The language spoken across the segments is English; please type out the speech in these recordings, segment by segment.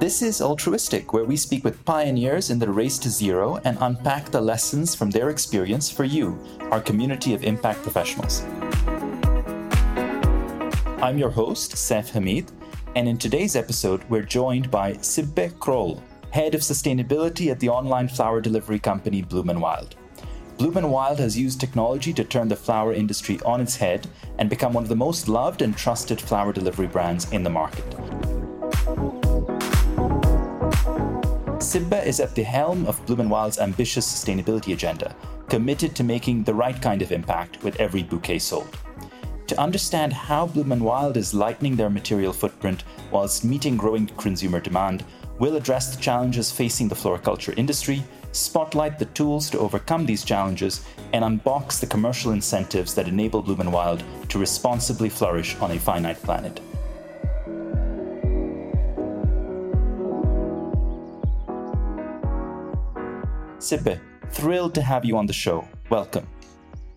This is Altruistiq, where we speak with pioneers in the race to zero and unpack the lessons from their experience for you, our community of impact professionals. I'm your host, Saif Hamid, and in today's episode, we're joined by Sibbe Kroll, Head of Sustainability at the online flower delivery company Bloom & Wild. Bloom & Wild has used technology to turn the flower industry on its head and become one of the most loved and trusted flower delivery brands in the market. Sibbe is at the helm of Bloom & Wild's ambitious sustainability agenda, committed to making the right kind of impact with every bouquet sold. To understand how Bloom & Wild is lightening their material footprint whilst meeting growing consumer demand, we'll address the challenges facing the floriculture industry, spotlight the tools to overcome these challenges, and unbox the commercial incentives that enable Bloom & Wild to responsibly flourish on a finite planet. Sibbe, thrilled to have you on the show. Welcome.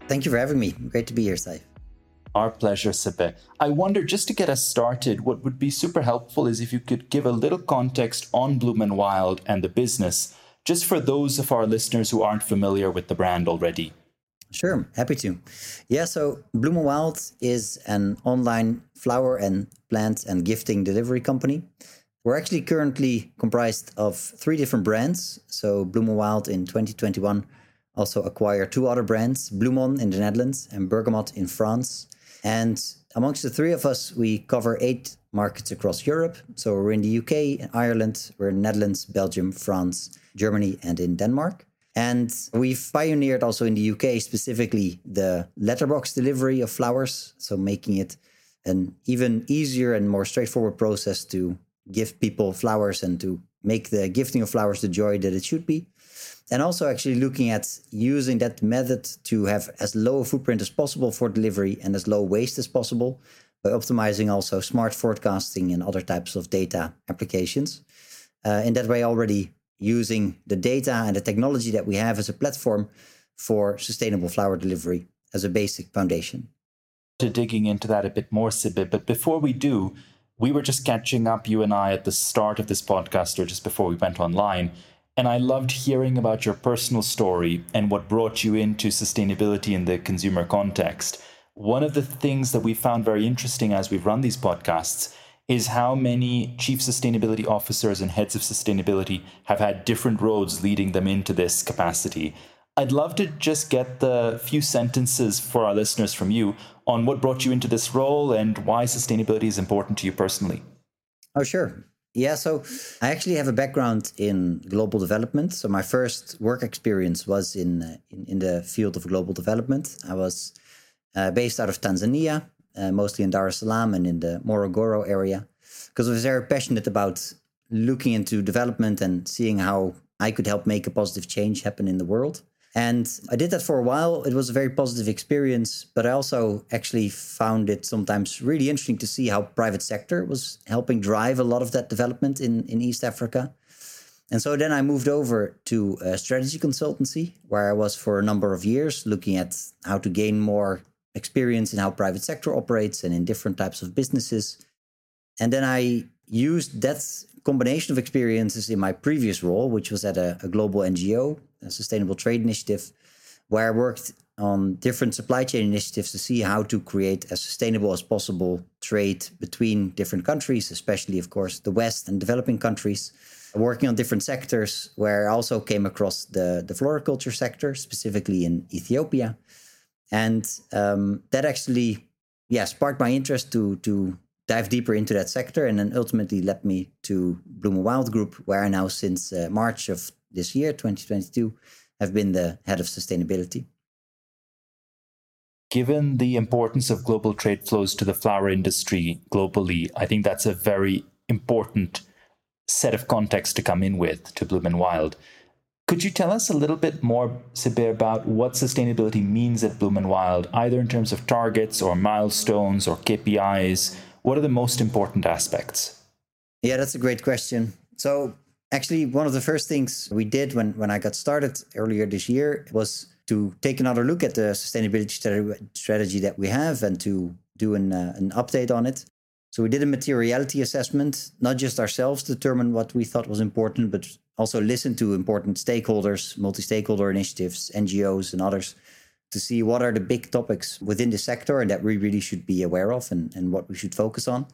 Thank you for having me. Great to be here, Saif. Our pleasure, Sibbe. I wonder, just to get us started, what would be super helpful is if you could give a little context on Bloom & Wild and the business, just for those of our listeners who aren't familiar with the brand already. Sure, happy to. Yeah, so Bloom & Wild is an online flower and plant and gifting delivery company. We're actually currently comprised of three different brands. So Bloom & Wild in 2021 also acquired two other brands, Bloomon in the Netherlands and Bergamotte in France. And amongst the three of us, we cover eight markets across Europe. So we're in the UK, Ireland, we're in Netherlands, Belgium, France, Germany, and in Denmark. And we've pioneered also in the UK specifically the letterbox delivery of flowers. So making it an even easier and more straightforward process to give people flowers and to make the gifting of flowers the joy that it should be. And also actually looking at using that method to have as low a footprint as possible for delivery and as low waste as possible by optimizing also smart forecasting and other types of data applications. Uh, in that way, already using the data and the technology that we have as a platform for sustainable flower delivery as a basic foundation. To digging into that a bit more, Sibbe, but before we do, we were just catching up, you and I, at the start of this podcast or just before we went online. And I loved hearing about your personal story and what brought you into sustainability in the consumer context. One of the things that we found very interesting as we've run these podcasts is how many chief sustainability officers and heads of sustainability have had different roads leading them into this capacity. I'd love to just get the few sentences for our listeners from you on what brought you into this role and why sustainability is important to you personally. Oh, sure. Yeah, so I actually have a background in global development. So my first work experience was in uh, in, in, the field of global development. I was uh, based out of Tanzania, uh, mostly in Dar es Salaam and in the Morogoro area, because I was very passionate about looking into development and seeing how I could help make a positive change happen in the world. And I did that for a while. It was a very positive experience, but I also actually found it sometimes really interesting to see how private sector was helping drive a lot of that development in, in East Africa. And so then I moved over to a strategy consultancy where I was for a number of years looking at how to gain more experience in how private sector operates and in different types of businesses. And then I used that combination of experiences in my previous role, which was at a, a global NGO, sustainable trade initiative, where I worked on different supply chain initiatives to see how to create as sustainable as possible trade between different countries, especially, of course, the West and developing countries. Working on different sectors, where I also came across the, the floriculture sector, specifically in Ethiopia. And um, that actually, yeah, sparked my interest to, to dive deeper into that sector and then ultimately led me to Bloom Wild Group, where I now, since uh, March of this year, 2022, have been the head of sustainability. Given the importance of global trade flows to the flower industry globally, I think that's a very important set of context to come in with to Bloom & Wild. Could you tell us a little bit more, Sibbe, about what sustainability means at Bloom & Wild, either in terms of targets or milestones or KPIs? What are the most important aspects? Yeah, that's a great question. So, actually, one of the first things we did when, when I got started earlier this year was to take another look at the sustainability strategy that we have and to do an, uh, an update on it. So we did a materiality assessment, not just ourselves determine what we thought was important, but also listen to important stakeholders, multi-stakeholder initiatives, NGOs and others to see what are the big topics within the sector and that we really should be aware of and, and what we should focus on.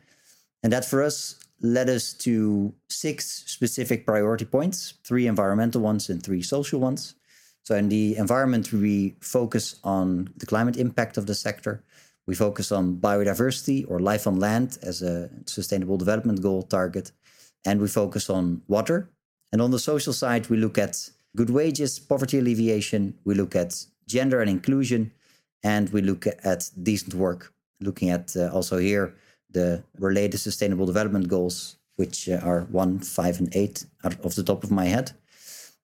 And that for us led us to six specific priority points, three environmental ones and three social ones. So in the environment, we focus on the climate impact of the sector. We focus on biodiversity or life on land as a sustainable development goal target. And we focus on water. And on the social side, we look at good wages, poverty alleviation, we look at gender and inclusion, and we look at decent work, looking at uh, also here the related sustainable development goals, which uh, are one, five, and eight out of the top of my head.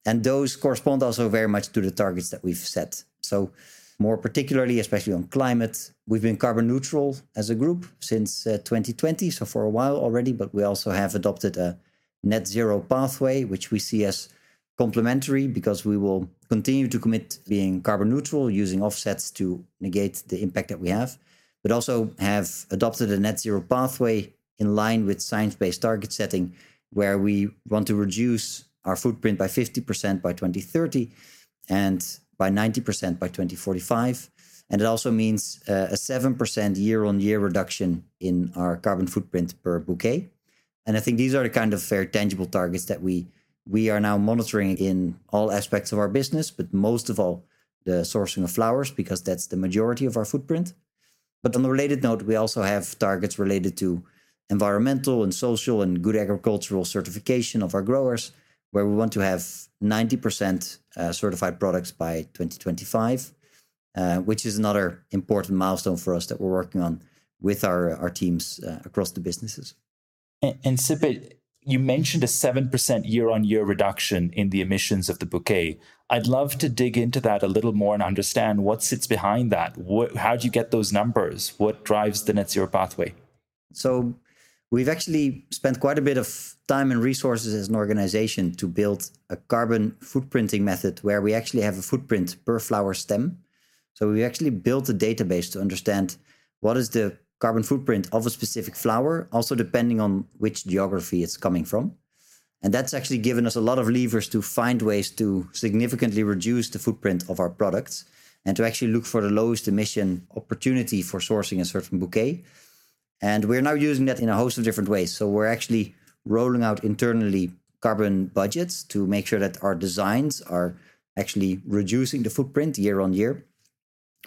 And those correspond also very much to the targets that we've set. So more particularly, especially on climate, we've been carbon neutral as a group since uh, 2020, so for a while already, but we also have adopted a net zero pathway, which we see as complementary because we will continue to commit being carbon neutral using offsets to negate the impact that we have, but also have adopted a net zero pathway in line with science based target setting, where we want to reduce our footprint by 50% by 2030 and by 90% by 2045. And it also means uh, a 7% year on year reduction in our carbon footprint per bouquet. And I think these are the kind of very tangible targets that we we are now monitoring in all aspects of our business, but most of all the sourcing of flowers because that's the majority of our footprint. But on a related note, we also have targets related to environmental and social and good agricultural certification of our growers, where we want to have 90% uh, certified products by 2025, uh, which is another important milestone for us that we're working on with our, our teams uh, across the businesses. And, and Sibbe, you mentioned a 7% year on year reduction in the emissions of the bouquet. I'd love to dig into that a little more and understand what sits behind that. What, how do you get those numbers? What drives the net zero pathway? So, We've actually spent quite a bit of time and resources as an organization to build a carbon footprinting method where we actually have a footprint per flower stem. So we actually built a database to understand what is the carbon footprint of a specific flower, also depending on which geography it's coming from. And that's actually given us a lot of levers to find ways to significantly reduce the footprint of our products and to actually look for the lowest emission opportunity for sourcing a certain bouquet and we're now using that in a host of different ways. So we're actually rolling out internally carbon budgets to make sure that our designs are actually reducing the footprint year on year.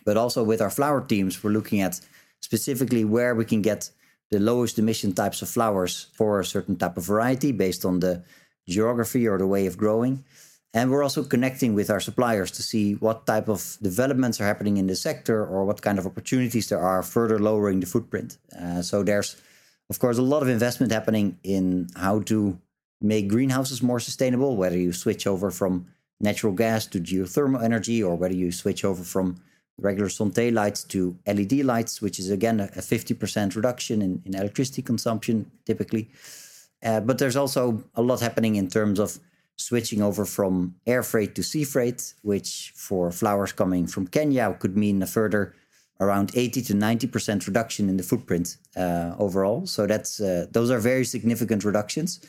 But also with our flower teams, we're looking at specifically where we can get the lowest emission types of flowers for a certain type of variety based on the geography or the way of growing. And we're also connecting with our suppliers to see what type of developments are happening in the sector or what kind of opportunities there are further lowering the footprint. Uh, so there's, of course, a lot of investment happening in how to make greenhouses more sustainable, whether you switch over from natural gas to geothermal energy or whether you switch over from regular SON-T lights to LED lights, which is again a 50% reduction in, in electricity consumption typically. Uh, but there's also a lot happening in terms of switching over from air freight to sea freight, which for flowers coming from Kenya could mean a further around 80 to 90% reduction in the footprint uh, overall. So that's uh, those are very significant reductions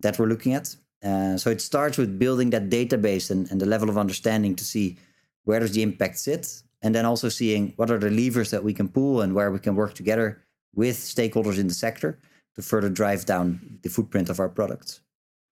that we're looking at. Uh, so it starts with building that database and, and the level of understanding to see where does the impact sit, and then also seeing what are the levers that we can pull and where we can work together with stakeholders in the sector to further drive down the footprint of our products.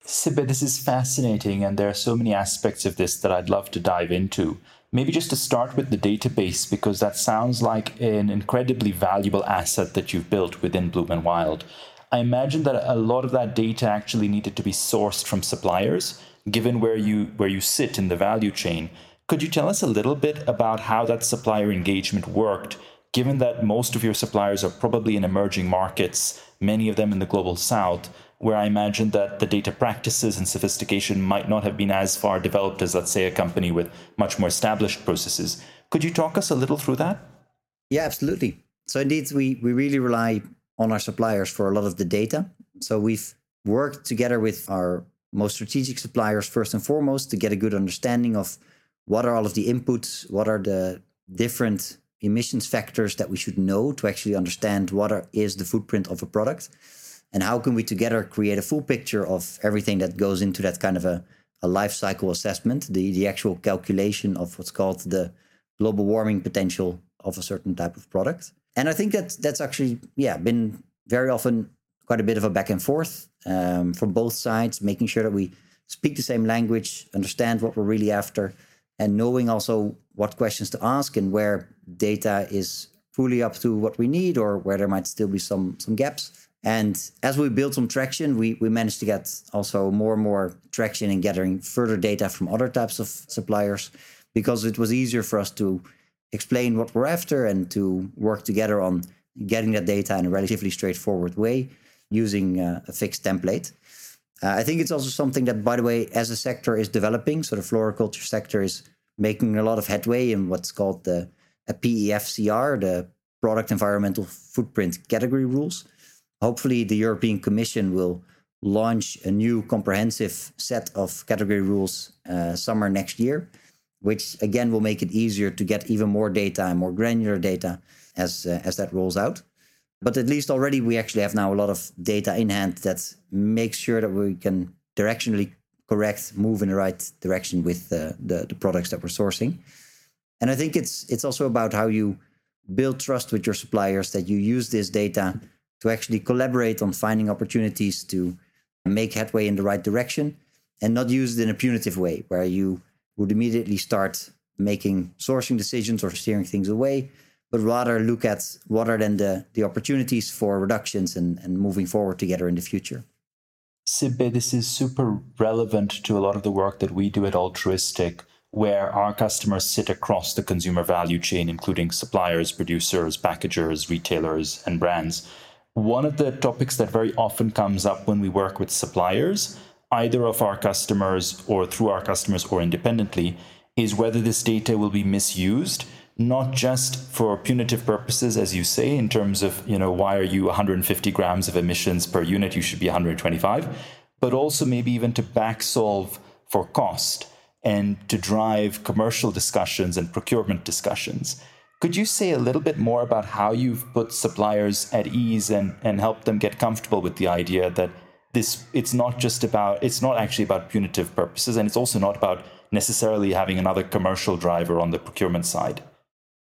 Sibbe, this is fascinating, and there are so many aspects of this that I'd love to dive into. Maybe just to start with the database, because that sounds like an incredibly valuable asset that you've built within Bloom and Wild. I imagine that a lot of that data actually needed to be sourced from suppliers, given where you where you sit in the value chain. Could you tell us a little bit about how that supplier engagement worked, given that most of your suppliers are probably in emerging markets, many of them in the global south? where I imagine that the data practices and sophistication might not have been as far developed as, let's say, a company with much more established processes. Could you talk us a little through that? Yeah, absolutely. So, indeed, we, we really rely on our suppliers for a lot of the data. So, we've worked together with our most strategic suppliers first and foremost to get a good understanding of what are all of the inputs, what are the different emissions factors that we should know to actually understand what are, is the footprint of a product? And how can we together create a full picture of everything that goes into that kind of a, a life cycle assessment the, the actual calculation of what's called the global warming potential of a certain type of product? And i think that that's actually yeah been very often quite a bit of a back and forth um, from both sides making sure that we speak the same language understand what we're really after and knowing also what questions to ask and where data is fully up to what we need or where there might still be some some gaps. And as we build some traction, we, we managed to get also more and more traction in gathering further data from other types of suppliers because it was easier for us to explain what we're after and to work together on getting that data in a relatively straightforward way using uh, a fixed template. Uh, I think it's also something that, by the way, as a sector is developing. So the floriculture sector is making a lot of headway in what's called the PEFCR, the Product Environmental Footprint Category Rules. Hopefully, the European Commission will launch a new comprehensive set of category rules uh, summer next year, which again will make it easier to get even more data and more granular data as uh, as that rolls out. But at least already we actually have now a lot of data in hand that makes sure that we can directionally correct, move in the right direction with uh, the the products that we're sourcing. And I think it's it's also about how you build trust with your suppliers that you use this data to actually collaborate on finding opportunities to make headway in the right direction and not use it in a punitive way where you would immediately start making sourcing decisions or steering things away but rather look at what are then the, the opportunities for reductions and, and moving forward together in the future. Sibbe, this is super relevant to a lot of the work that we do at Altruistiq, where our customers sit across the consumer value chain, including suppliers, producers, packagers, retailers, and brands. One of the topics that very often comes up when we work with suppliers, either of our customers or through our customers or independently, is whether this data will be misused not just for punitive purposes, as you say, in terms of, you know, why are you 150 grams of emissions per unit? You should be 125, but also maybe even to back solve for cost and to drive commercial discussions and procurement discussions. Could you say a little bit more about how you've put suppliers at ease and, and helped them get comfortable with the idea that this it's not just about it's not actually about punitive purposes and it's also not about necessarily having another commercial driver on the procurement side?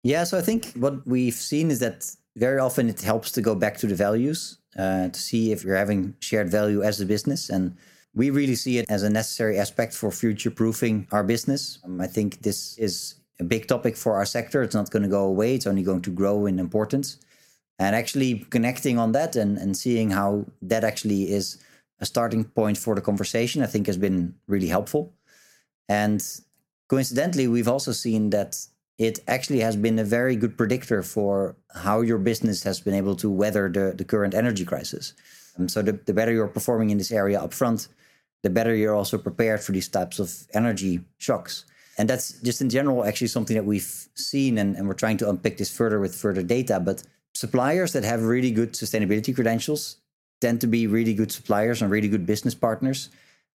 Yeah, so I think what we've seen is that very often it helps to go back to the values uh, to see if you're having shared value as a business. And we really see it as a necessary aspect for future proofing our business. Um, I think this is a big topic for our sector. It's not going to go away, it's only going to grow in importance. And actually connecting on that and, and seeing how that actually is a starting point for the conversation, I think has been really helpful. And coincidentally, we've also seen that it actually has been a very good predictor for how your business has been able to weather the, the current energy crisis. Um, so the, the better you're performing in this area upfront, the better you're also prepared for these types of energy shocks. And that's just in general actually something that we've seen, and, and we're trying to unpick this further with further data. But suppliers that have really good sustainability credentials tend to be really good suppliers and really good business partners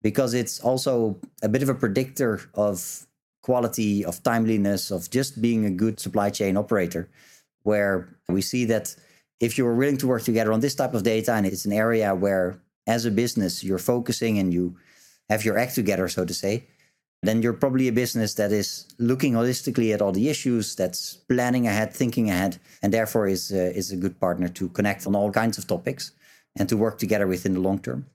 because it's also a bit of a predictor of quality, of timeliness, of just being a good supply chain operator, where we see that if you're willing to work together on this type of data and it's an area where as a business you're focusing and you have your act together, so to say, then you're probably a business that is looking holistically at all the issues, that's planning ahead, thinking ahead, and therefore is uh, is a good partner to connect on all kinds of topics and to work together within the long term.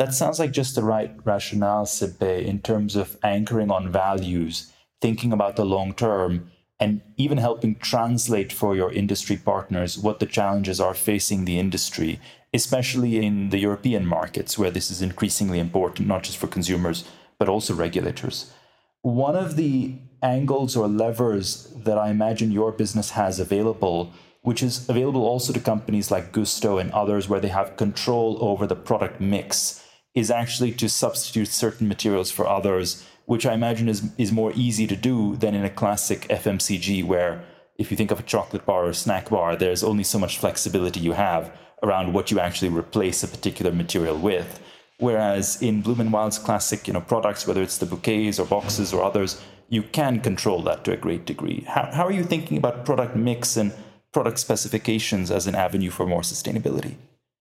That sounds like just the right rationale, Sibbe, in terms of anchoring on values, thinking about the long term, and even helping translate for your industry partners what the challenges are facing the industry, especially in the European markets, where this is increasingly important, not just for consumers, but also regulators. One of the angles or levers that I imagine your business has available which is available also to companies like Gousto and others where they have control over the product mix is actually to substitute certain materials for others, which I imagine is, is more easy to do than in a classic FMCG, where if you think of a chocolate bar or snack bar, there's only so much flexibility you have around what you actually replace a particular material with. Whereas in Bloom and Wild's classic, you know, products, whether it's the bouquets or boxes or others, you can control that to a great degree. How, how are you thinking about product mix and product specifications as an avenue for more sustainability?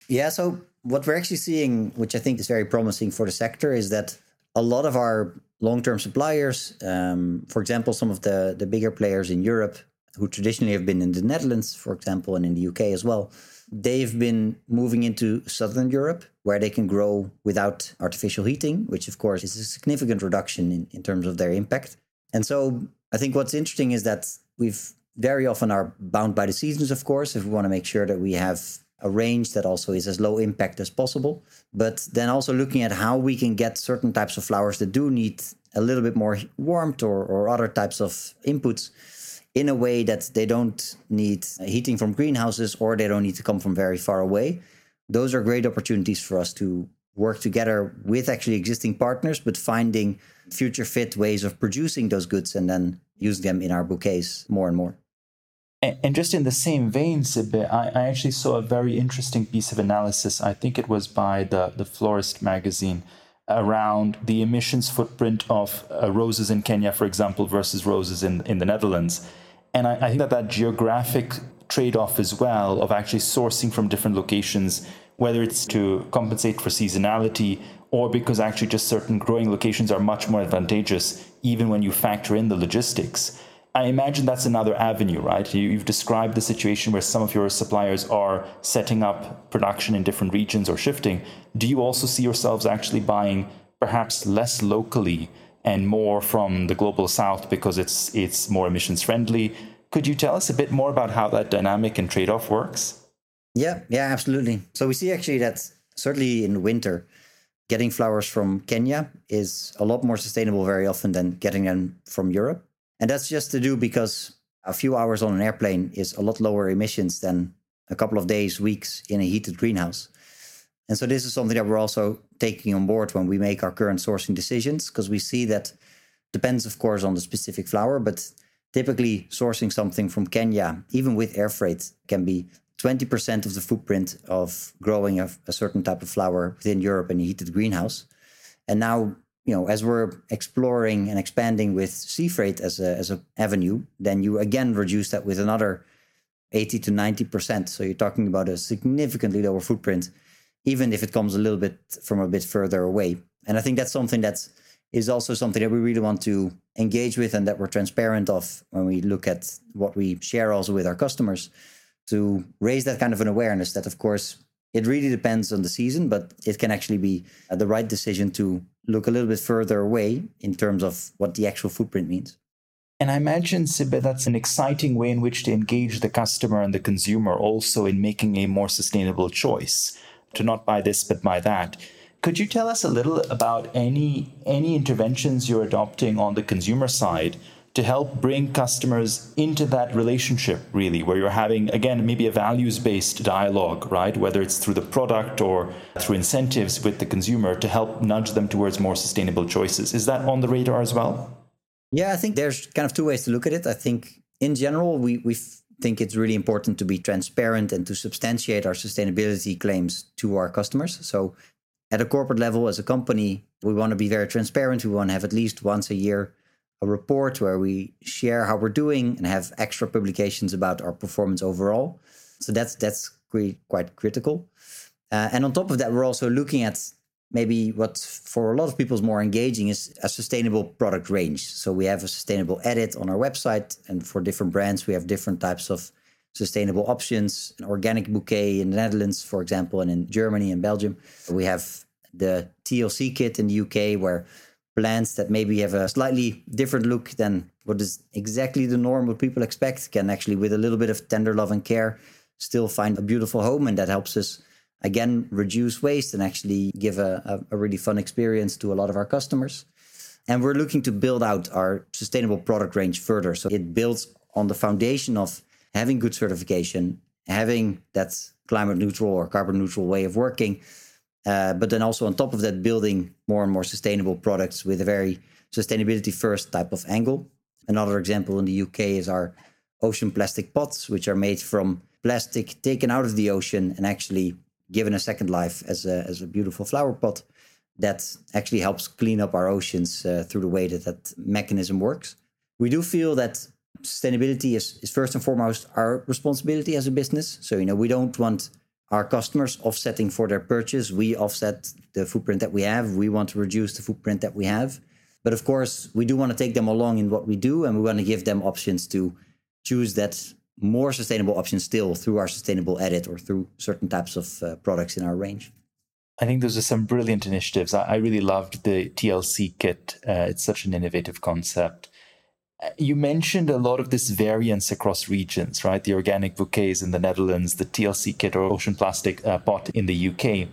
Yeah, so what we're actually seeing, which I think is very promising for the sector, is that a lot of our long-term suppliers, um, for example, some of the the bigger players in Europe, who traditionally have been in the Netherlands, for example, and in the UK as well, they've been moving into Southern Europe, where they can grow without artificial heating, which of course is a significant reduction in, in terms of their impact. And so I think what's interesting is that we've very often are bound by the seasons, of course, if we want to make sure that we have a range that also is as low impact as possible. But then also looking at how we can get certain types of flowers that do need a little bit more warmth or, or other types of inputs in a way that they don't need heating from greenhouses or they don't need to come from very far away. Those are great opportunities for us to work together with actually existing partners, but finding future fit ways of producing those goods and then use them in our bouquets more and more. And just in the same vein, Sibbe, I, I actually saw a very interesting piece of analysis. I think it was by the, the Florist magazine around the emissions footprint of uh, roses in Kenya, for example, versus roses in, in the Netherlands. And I, I think that that geographic trade off as well of actually sourcing from different locations, whether it's to compensate for seasonality or because actually just certain growing locations are much more advantageous, even when you factor in the logistics I imagine that's another avenue, right? You, have described the situation where some of your suppliers are setting up production in different regions or shifting. Do you also see yourselves actually buying perhaps less locally and more from the global south because it's it's more emissions friendly? Could you tell us a bit more about how that dynamic and trade off works? Yeah, yeah, absolutely. So we see actually that certainly in winter, getting flowers from Kenya is a lot more sustainable very often than getting them from Europe. And that's just to do because a few hours on an airplane is a lot lower emissions than a couple of days, weeks in a heated greenhouse. And so this is something that we're also taking on board when we make our current sourcing decisions, because we see that depends, of course, on the specific flower, but typically sourcing something from Kenya, even with air freight, can be 20% of the footprint of growing a, a certain type of flower within Europe in a heated greenhouse. And now you know, as we're exploring and expanding with sea freight as a as an avenue, then you again reduce that with another 80 to 90 percent. So you're talking about a significantly lower footprint, even if it comes a little bit from a bit further away. And I think that's something that's is also something that we really want to engage with and that we're transparent of when we look at what we share also with our customers to raise that kind of an awareness that of course it really depends on the season, but it can actually be the right decision to look a little bit further away in terms of what the actual footprint means. And I imagine, Sibbe, that's an exciting way in which to engage the customer and the consumer also in making a more sustainable choice to not buy this but buy that. Could you tell us a little about any any interventions you're adopting on the consumer side to help bring customers into that relationship, really, where you're having, again, maybe a values based dialogue, right? Whether it's through the product or through incentives with the consumer to help nudge them towards more sustainable choices. Is that on the radar as well? Yeah, I think there's kind of two ways to look at it. I think in general, we, we think it's really important to be transparent and to substantiate our sustainability claims to our customers. So at a corporate level, as a company, we want to be very transparent. We want to have at least once a year a report where we share how we're doing and have extra publications about our performance overall. So that's that's quite critical. Uh, and on top of that, we're also looking at maybe what for a lot of people is more engaging is a sustainable product range. So we have a sustainable edit on our website, and for different brands, we have different types of sustainable options. An organic bouquet in the Netherlands, for example, and in Germany and Belgium. We have the TLC kit in the UK, where plants that maybe have a slightly different look than what is exactly the norm what people expect can actually with a little bit of tender love and care still find a beautiful home. And that helps us again reduce waste and actually give a, a, really fun experience to a lot of our customers. And we're looking to build out our sustainable product range further. So it builds on the foundation of having good certification having that climate neutral or carbon neutral way of working uh, but then also on top of that, building more and more sustainable products with a very sustainability first type of angle. Another example in the UK is our ocean plastic pots, which are made from plastic taken out of the ocean and actually given a second life as a, as a beautiful flower pot. that actually helps clean up our oceans uh, through the way that that mechanism works. We do feel that sustainability is, is first and foremost our responsibility as a business. So, you know, we don't want our customers offsetting for their purchase. We offset the footprint that we have. We want to reduce the footprint that we have. But of course, we do want to take them along in what we do, and we want to give them options to choose that more sustainable option still through our sustainable edit or through certain types of uh, products in our range. I think those are some brilliant initiatives. I, I really loved the TLC kit. Uh, it's such an innovative concept. You mentioned a lot of this variance across regions, right? The organic bouquets in the Netherlands, the TLC kit or ocean plastic uh, pot in the UK.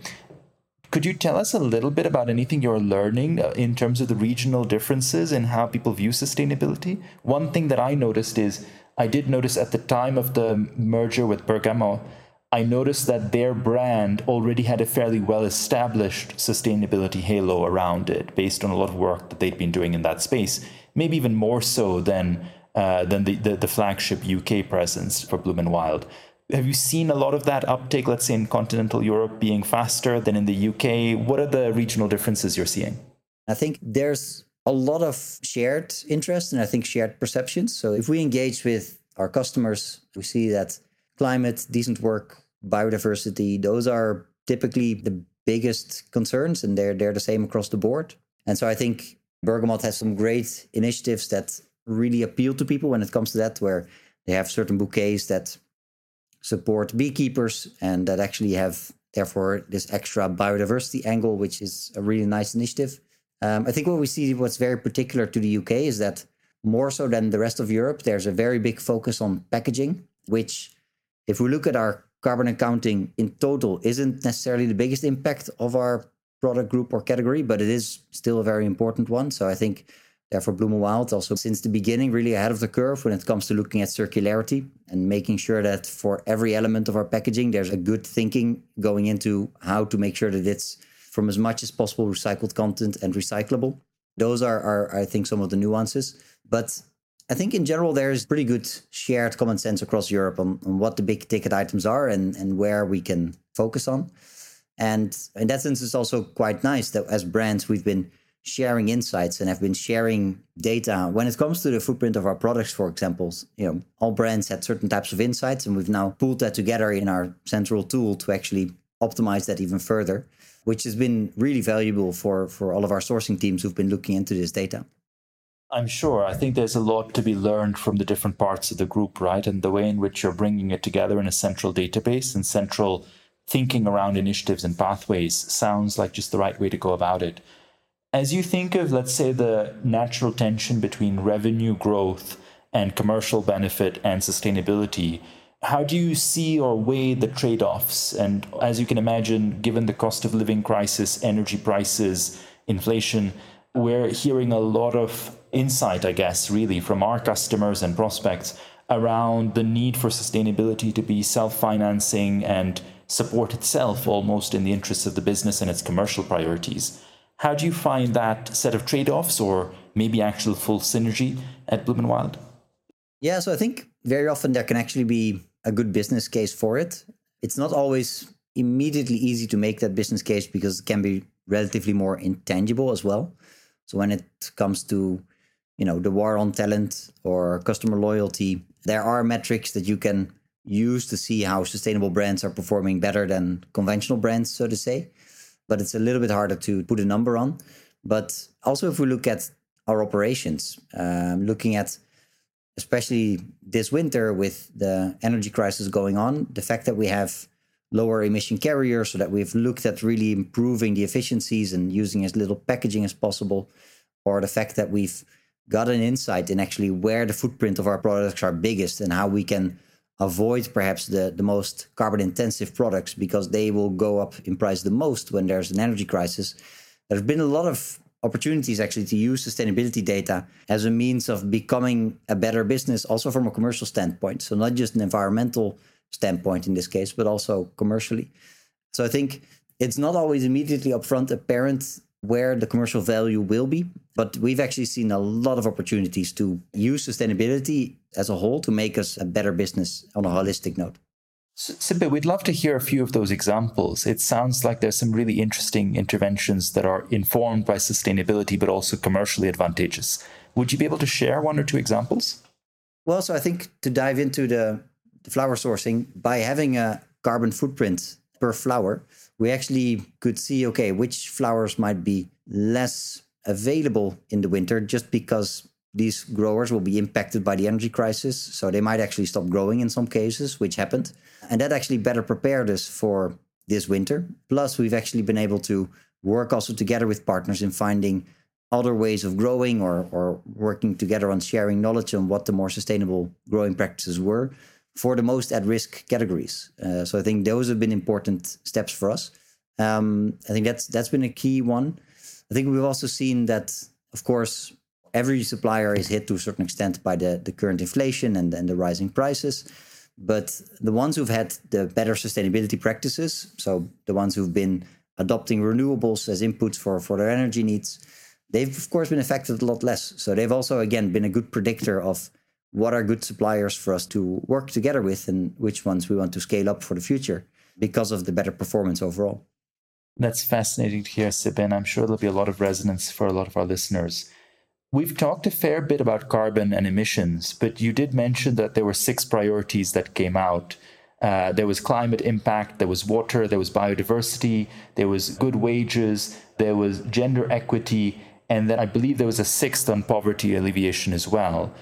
Could you tell us a little bit about anything you're learning uh, in terms of the regional differences in how people view sustainability? One thing that I noticed is I did notice at the time of the merger with Bergamotte, I noticed that their brand already had a fairly well established sustainability halo around it based on a lot of work that they'd been doing in that space, maybe even more so than, uh, than the, the, the, flagship UK presence for Bloom and Wild. Have you seen a lot of that uptake, let's say in continental Europe, being faster than in the UK? What are the regional differences you're seeing? I think there's a lot of shared interest and I think shared perceptions. So if we engage with our customers, we see that climate, decent work, biodiversity, those are typically the biggest concerns and they're they're the same across the board. And so I think Bergamotte has some great initiatives that really appeal to people when it comes to that, where they have certain bouquets that support beekeepers and that actually have therefore this extra biodiversity angle, which is a really nice initiative. Um, I think what we see, what's very particular to the UK, is that more so than the rest of Europe, there's a very big focus on packaging, which, if we look at our carbon accounting in total, isn't necessarily the biggest impact of our product group or category, but it is still a very important one. So I think, therefore, Bloom and Wild also since the beginning really ahead of the curve when it comes to looking at circularity and making sure that for every element of our packaging, there's a good thinking going into how to make sure that it's from as much as possible recycled content and recyclable. Those are, are I think, some of the nuances. But I think in general, there's pretty good shared common sense across Europe on, on what the big ticket items are and, and where we can focus on. And in that sense, it's also quite nice that as brands, we've been sharing insights and have been sharing data when it comes to the footprint of our products for example you know all brands had certain types of insights and we've now pulled that together in our central tool to actually optimize that even further which has been really valuable for, for all of our sourcing teams who've been looking into this data. I'm sure. I think there's a lot to be learned from the different parts of the group, right? And the way in which you're bringing it together in a central database and central thinking around initiatives and pathways sounds like just the right way to go about it. As you think of, let's say, the natural tension between revenue growth and commercial benefit and sustainability, how do you see or weigh the trade offs? And as you can imagine, given the cost of living crisis, energy prices, inflation, we're hearing a lot of insight, I guess, really from our customers and prospects around the need for sustainability to be self financing and support itself almost in the interests of the business and its commercial priorities. How do you find that set of trade offs or maybe actual full synergy at Bloom and Wild? Yeah, so I think very often there can actually be a good business case for it. It's not always immediately easy to make that business case because it can be relatively more intangible as well. So when it comes to, you know, the war on talent or customer loyalty, there are metrics that you can use to see how sustainable brands are performing better than conventional brands, so to say. But it's a little bit harder to put a number on. But also, if we look at our operations, um, looking at especially this winter with the energy crisis going on, the fact that we have lower emission carriers, so that we've looked at really improving the efficiencies and using as little packaging as possible, or the fact that we've got an insight in actually where the footprint of our products are biggest and how we can avoid perhaps the, the most carbon intensive products because they will go up in price the most when there's an energy crisis. There's been a lot of opportunities actually to use sustainability data as a means of becoming a better business, also from a commercial standpoint. So, not just an environmental standpoint in this case, but also commercially. So, I think it's not always immediately upfront apparent where the commercial value will be, but we've actually seen a lot of opportunities to use sustainability as a whole to make us a better business on a holistic note. Sibbe, we'd love to hear a few of those examples. It sounds like there's some really interesting interventions that are informed by sustainability, but also commercially advantageous. Would you be able to share one or two examples? Well, so I think to dive into the, the flower sourcing, by having a carbon footprint per flower, we actually could see okay, which flowers might be less available in the winter just because these growers will be impacted by the energy crisis. So they might actually stop growing in some cases, which happened. And that actually better prepared us for this winter. Plus, we've actually been able to work also together with partners in finding other ways of growing or, or working together on sharing knowledge on what the more sustainable growing practices were for the most at risk categories. Uh, so I think those have been important steps for us. Um, I think that's that's been a key one. I think we've also seen that, of course, every supplier is hit to a certain extent by the, the current inflation and, and the rising prices. But the ones who've had the better sustainability practices, so the ones who've been adopting renewables as inputs for, for their energy needs, they've of course been affected a lot less. So they've also again been a good predictor of what are good suppliers for us to work together with and which ones we want to scale up for the future because of the better performance overall. That's fascinating to hear, Sibbe. I'm sure there'll be a lot of resonance for a lot of our listeners. We've talked a fair bit about carbon and emissions, but you did mention that there were six priorities that came out. Uh, there was climate impact, there was water, there was biodiversity, there was good wages, there was gender equity, and then I believe there was a sixth on poverty alleviation as well.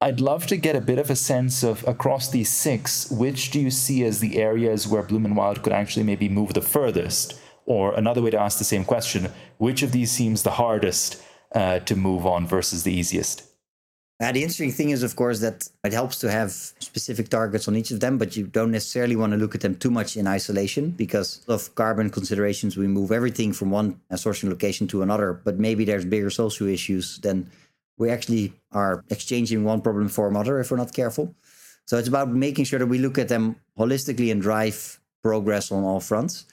I'd love to get a bit of a sense of across these six, which do you see as the areas where Bloom and Wild could actually maybe move the furthest? Or another way to ask the same question, which of these seems the hardest uh, to move on versus the easiest. Uh, the interesting thing is, of course, that it helps to have specific targets on each of them, but you don't necessarily want to look at them too much in isolation because of carbon considerations. We move everything from one sourcing location to another, but maybe there's bigger social issues. than we actually are exchanging one problem for another if we're not careful. So it's about making sure that we look at them holistically and drive progress on all fronts.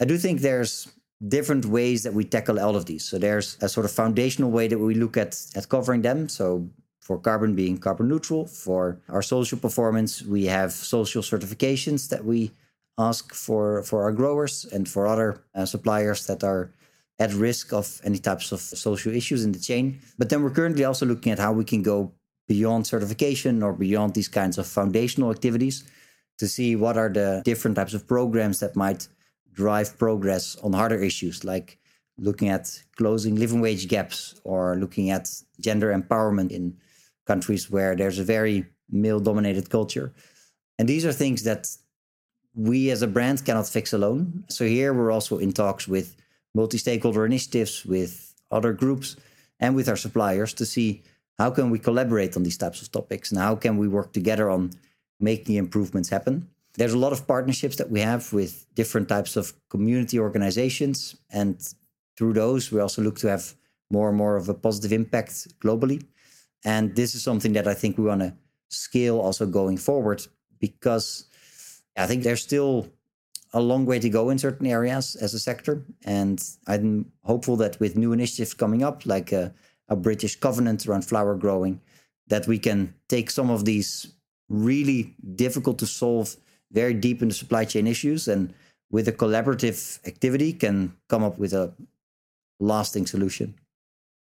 I do think there's different ways that we tackle all of these. So there's a sort of foundational way that we look at at covering them. So for carbon being carbon neutral, for our social performance, we have social certifications that we ask for for our growers and for other uh, suppliers that are at risk of any types of social issues in the chain. But then we're currently also looking at how we can go beyond certification or beyond these kinds of foundational activities to see what are the different types of programs that might drive progress on harder issues like looking at closing living wage gaps or looking at gender empowerment in countries where there's a very male dominated culture. And these are things that we as a brand cannot fix alone. So here we're also in talks with multi stakeholder initiatives, with other groups, and with our suppliers to see how can we collaborate on these types of topics and how can we work together on making improvements happen there's a lot of partnerships that we have with different types of community organizations. And through those, we also look to have more and more of a positive impact globally. And this is something that I think we want to scale also going forward because I think there's still a long way to go in certain areas as a sector. And I'm hopeful that with new initiatives coming up, like a, a British covenant around flower growing, that we can take some of these really difficult to solve very deep in the supply chain issues and with a collaborative activity can come up with a lasting solution.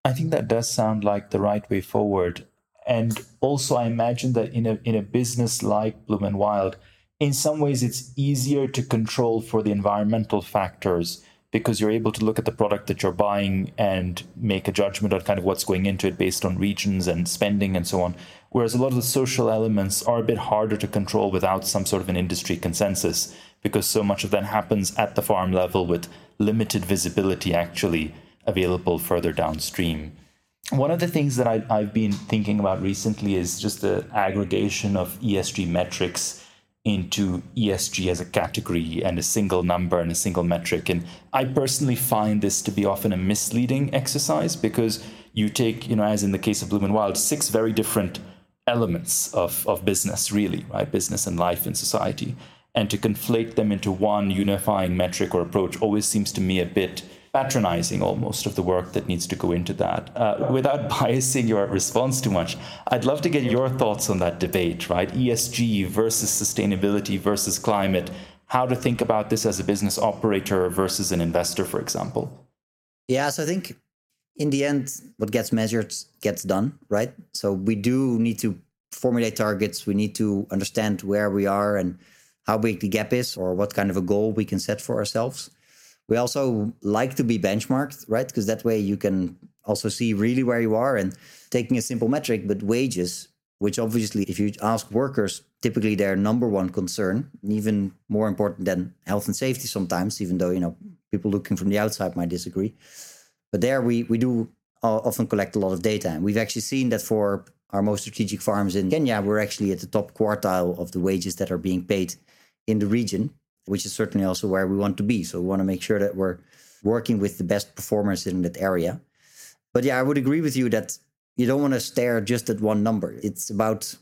I think that does sound like the right way forward. And also I imagine that in a in a business like Bloom and Wild, in some ways it's easier to control for the environmental factors because you're able to look at the product that you're buying and make a judgment on kind of what's going into it based on regions and spending and so on. Whereas a lot of the social elements are a bit harder to control without some sort of an industry consensus because so much of that happens at the farm level with limited visibility actually available further downstream. One of the things that I, I've been thinking about recently is just the aggregation of ESG metrics into ESG as a category and a single number and a single metric. And I personally find this to be often a misleading exercise because you take, you know, as in the case of Bloom and Wild, six very different elements of, of business, really, right? Business and life in society. And to conflate them into one unifying metric or approach always seems to me a bit patronizing almost of the work that needs to go into that. Uh, without biasing your response too much, I'd love to get your thoughts on that debate, right? ESG versus sustainability versus climate. How to think about this as a business operator versus an investor, for example. Yeah, so I think in the end, what gets measured gets done, right? So we do need to formulate targets. We need to understand where we are and how big the gap is or what kind of a goal we can set for ourselves. We also like to be benchmarked, right? Because that way you can also see really where you are and taking a simple metric, but wages, which obviously, if you ask workers, typically their number one concern, even more important than health and safety sometimes, even though, you know, people looking from the outside might disagree. But there we, we do often collect a lot of data. And we've actually seen that for our most strategic farms in Kenya, we're actually at the top quartile of the wages that are being paid in the region which is certainly also where we want to be. So we want to make sure that we're working with the best performers in that area. But yeah, I would agree with you that you don't want to stare just at one number. It's about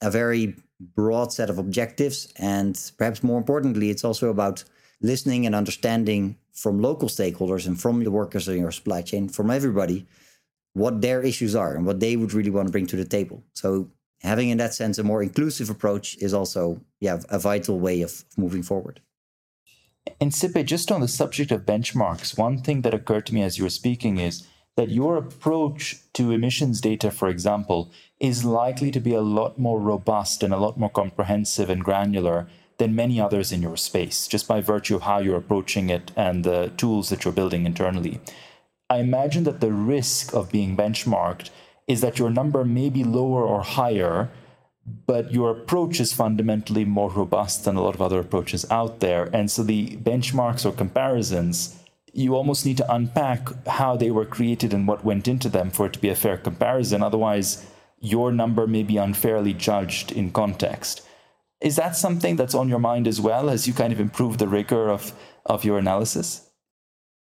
a very broad set of objectives. And perhaps more importantly, it's also about listening and understanding from local stakeholders and from the workers in your supply chain, from everybody, what their issues are and what they would really want to bring to the table. So having in that sense a more inclusive approach is also yeah a vital way of moving forward and Sibbe, just on the subject of benchmarks, one thing that occurred to me as you were speaking is that your approach to emissions data, for example, is likely to be a lot more robust and a lot more comprehensive and granular than many others in your space, just by virtue of how you're approaching it and the tools that you're building internally. I imagine that the risk of being benchmarked is that your number may be lower or higher, but your approach is fundamentally more robust than a lot of other approaches out there. And so the benchmarks or comparisons, you almost need to unpack how they were created and what went into them for it to be a fair comparison. Otherwise, your number may be unfairly judged in context. Is that something that's on your mind as well as you kind of improve the rigor of, of your analysis?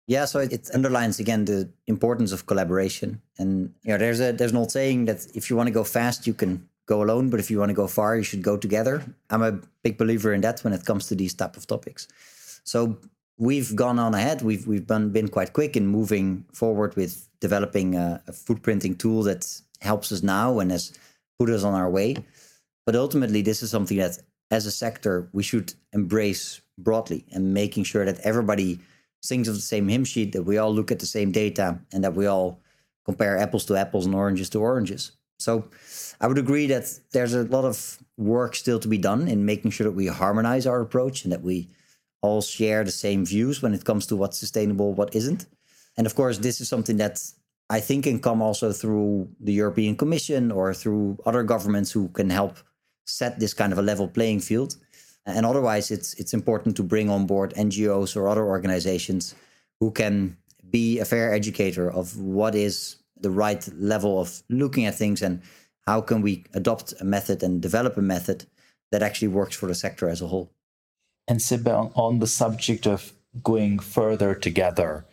Yeah, so it underlines again the importance of collaboration. And you know, there's a there's an old saying that if you want to go fast, you can go alone, but if you want to go far, you should go together. I'm a big believer in that when it comes to these type of topics. So we've gone on ahead. We've we've been been quite quick in moving forward with developing a, a footprinting tool that helps us now and has put us on our way. But ultimately, this is something that, as a sector, we should embrace broadly and making sure that everybody sings of the same hymn sheet, that we all look at the same data, and that we all compare apples to apples and oranges to oranges. So I would agree that there's a lot of work still to be done in making sure that we harmonize our approach and that we all share the same views when it comes to what's sustainable, what isn't. And of course, this is something that I think can come also through the European Commission or through other governments who can help set this kind of a level playing field. And otherwise, it's it's important to bring on board NGOs or other organizations who can be a fair educator of what is the right level of looking at things and how can we adopt a method and develop a method that actually works for the sector as a whole. And Sibbe, on the subject of going further together,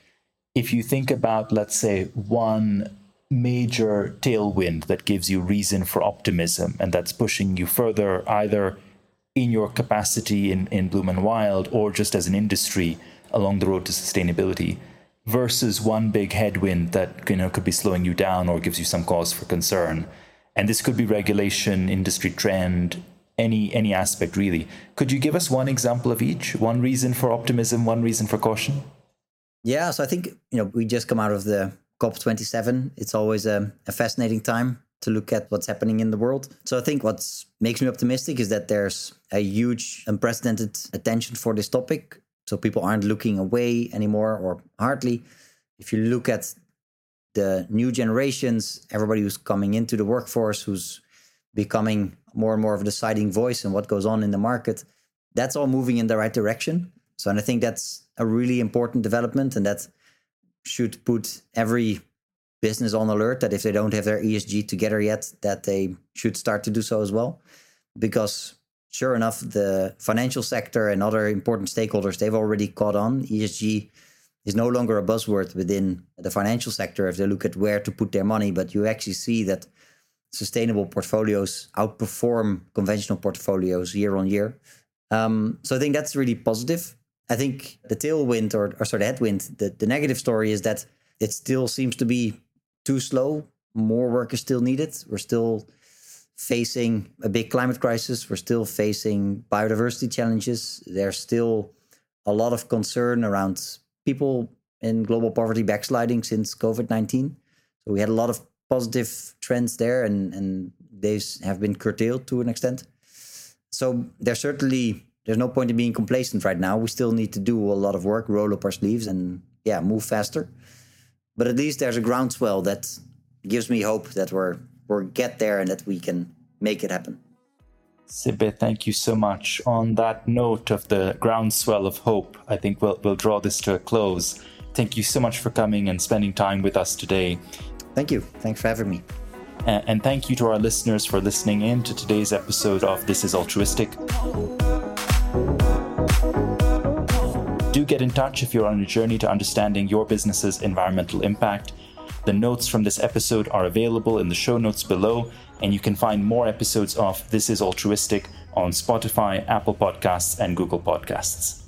if you think about, let's say, one major tailwind that gives you reason for optimism and that's pushing you further either in your capacity in, in Bloom and Wild or just as an industry along the road to sustainability versus one big headwind that you know could be slowing you down or gives you some cause for concern. And this could be regulation industry trend any any aspect really. Could you give us one example of each? One reason for optimism one reason for caution? Yeah so i think you know we just come out of the cop27 it's always a, a fascinating time to look at what's happening in the world. So I think what makes me optimistic is that there's a huge, unprecedented attention for this topic. So people aren't looking away anymore or hardly. If you look at the new generations, everybody who's coming into the workforce, who's becoming more and more of a deciding voice in what goes on in the market, that's all moving in the right direction. So, and I think that's a really important development, and that should put every business on alert that if they don't have their ESG together yet, that they should start to do so as well. Because sure enough, the financial sector and other important stakeholders, they've already caught on. ESG is no longer a buzzword within the financial sector if they look at where to put their money, but you actually see that sustainable portfolios outperform conventional portfolios year on year. Um, so I think that's really positive. I think the tailwind or, or sorry, the headwind, the, the negative story is that it still seems to be too slow. More work is still needed. We're still facing a big climate crisis. We're still facing biodiversity challenges. There's still a lot of concern around people in global poverty backsliding since COVID 19. So we had a lot of positive trends there, and, and they have been curtailed to an extent. So there's certainly there's no point in being complacent right now. We still need to do a lot of work, roll up our sleeves, and yeah, move faster. But at least there's a groundswell that gives me hope that we're we'll get there and that we can make it happen. Sibbe, thank you so much. On that note of the groundswell of hope, I think we'll, we'll draw this to a close. Thank you so much for coming and spending time with us today. Thank you. Thanks for having me. And, and thank you to our listeners for listening in to today's episode of This is Altruistiq. Do get in touch if you're on a journey to understanding your business's environmental impact. The notes from this episode are available in the show notes below, and you can find more episodes of This is Altruistiq on Spotify, Apple Podcasts, and Google Podcasts.